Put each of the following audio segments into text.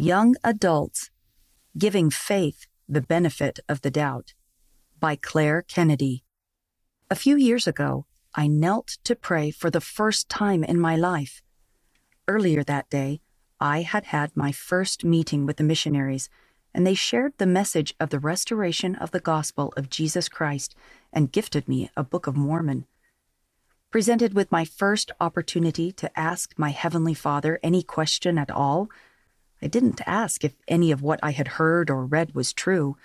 Young Adults Giving Faith the Benefit of the Doubt by Claire Kennedy. A few years ago, I knelt to pray for the first time in my life. Earlier that day, I had had my first meeting with the missionaries, and they shared the message of the restoration of the gospel of Jesus Christ and gifted me a Book of Mormon. Presented with my first opportunity to ask my Heavenly Father any question at all, I didn't ask if any of what I had heard or read was true.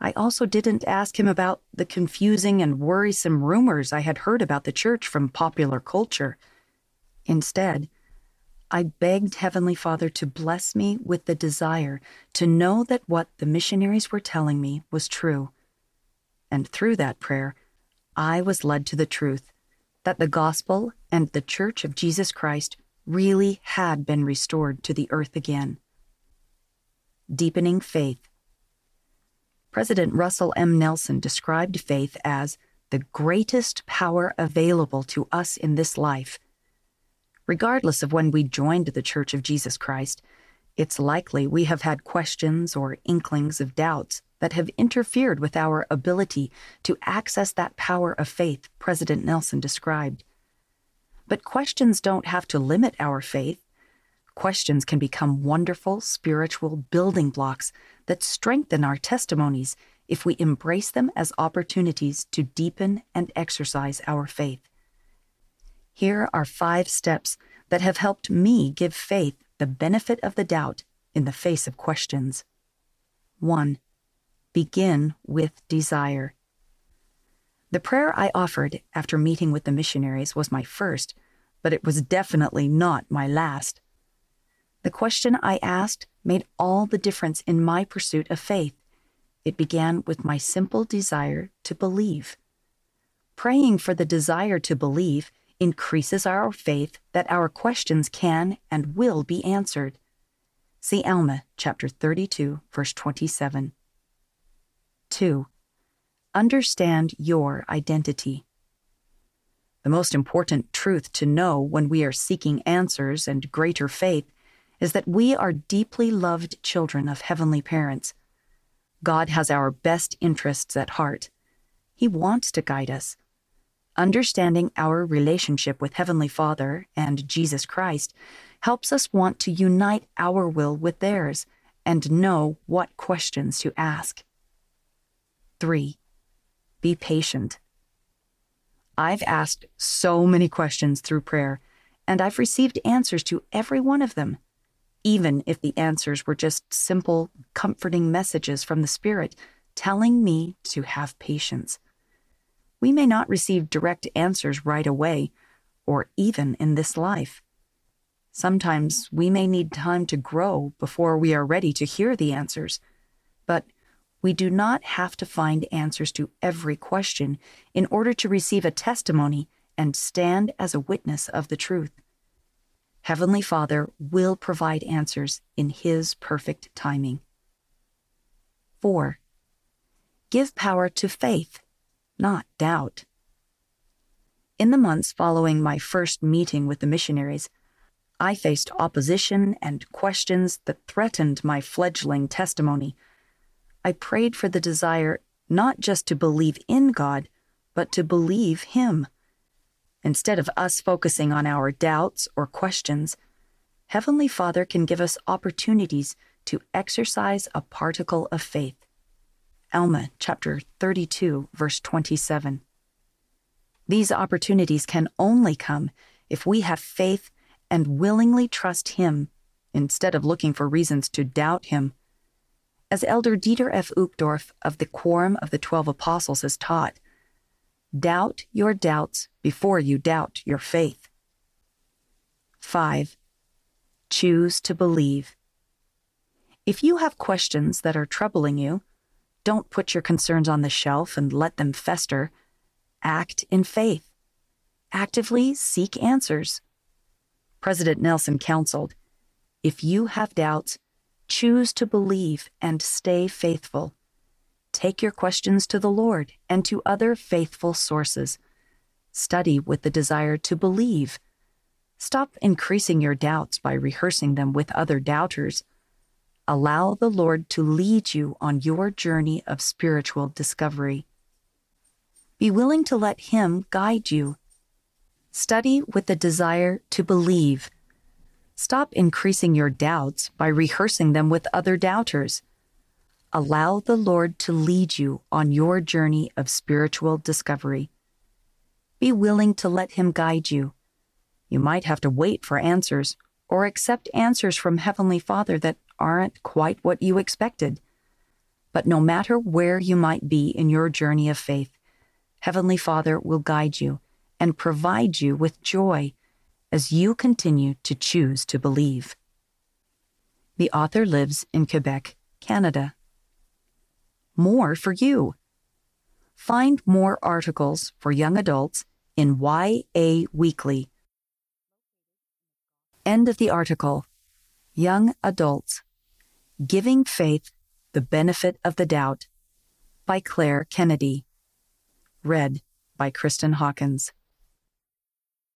I also didn't ask him about the confusing and worrisome rumors I had heard about the church from popular culture. Instead, I begged Heavenly Father to bless me with the desire to know that what the missionaries were telling me was true. And through that prayer, I was led to the truth that the gospel and the Church of Jesus Christ really had been restored to the earth again. Deepening Faith President Russell M. Nelson described faith as the greatest power available to us in this life. Regardless of when we joined the Church of Jesus Christ, it's likely we have had questions or inklings of doubts that have interfered with our ability to access that power of faith President Nelson described. But questions don't have to limit our faith. Questions can become wonderful spiritual building blocks that strengthen our testimonies if we embrace them as opportunities to deepen and exercise our faith. Here are five steps that have helped me give faith the benefit of the doubt in the face of questions. 1. Begin with desire. The prayer I offered after meeting with the missionaries was my first, but it was definitely not my last. The question I asked made all the difference in my pursuit of faith. It began with my simple desire to believe. Praying for the desire to believe increases our faith that our questions can and will be answered. See Alma chapter 32, verse 27. 2. Understand your identity. The most important truth to know when we are seeking answers and greater faith is that we are deeply loved children of heavenly parents. God has our best interests at heart. He wants to guide us. Understanding our relationship with Heavenly Father and Jesus Christ helps us want to unite our will with theirs and know what questions to ask. 3. Be patient. I've asked so many questions through prayer, and I've received answers to every one of them even if the answers were just simple, comforting messages from the Spirit telling me to have patience. We may not receive direct answers right away, or even in this life. Sometimes we may need time to grow before we are ready to hear the answers, but we do not have to find answers to every question in order to receive a testimony and stand as a witness of the truth. Heavenly Father will provide answers in His perfect timing. 4. Give power to faith, not doubt. In the months following my first meeting with the missionaries, I faced opposition and questions that threatened my fledgling testimony. I prayed for the desire not just to believe in God, but to believe Him. Instead of us focusing on our doubts or questions, Heavenly Father can give us opportunities to exercise a particle of faith. Alma chapter 32, verse 27. These opportunities can only come if we have faith and willingly trust Him instead of looking for reasons to doubt Him. As Elder Dieter F. Uchtdorf of the Quorum of the Twelve Apostles has taught, Doubt your doubts before you doubt your faith. 5. Choose to believe. If you have questions that are troubling you, don't put your concerns on the shelf and let them fester. Act in faith. Actively seek answers. President Nelson counseled If you have doubts, choose to believe and stay faithful. Take your questions to the Lord and to other faithful sources. Study with the desire to believe. Stop increasing your doubts by rehearsing them with other doubters. Allow the Lord to lead you on your journey of spiritual discovery. Be willing to let Him guide you. Study with the desire to believe. Stop increasing your doubts by rehearsing them with other doubters. Allow the Lord to lead you on your journey of spiritual discovery. Be willing to let Him guide you. You might have to wait for answers or accept answers from Heavenly Father that aren't quite what you expected. But no matter where you might be in your journey of faith, Heavenly Father will guide you and provide you with joy as you continue to choose to believe. The author lives in Quebec, Canada. More for you. Find more articles for young adults in YA Weekly. End of the article. Young Adults Giving Faith the Benefit of the Doubt by Claire Kennedy. Read by Kristen Hawkins.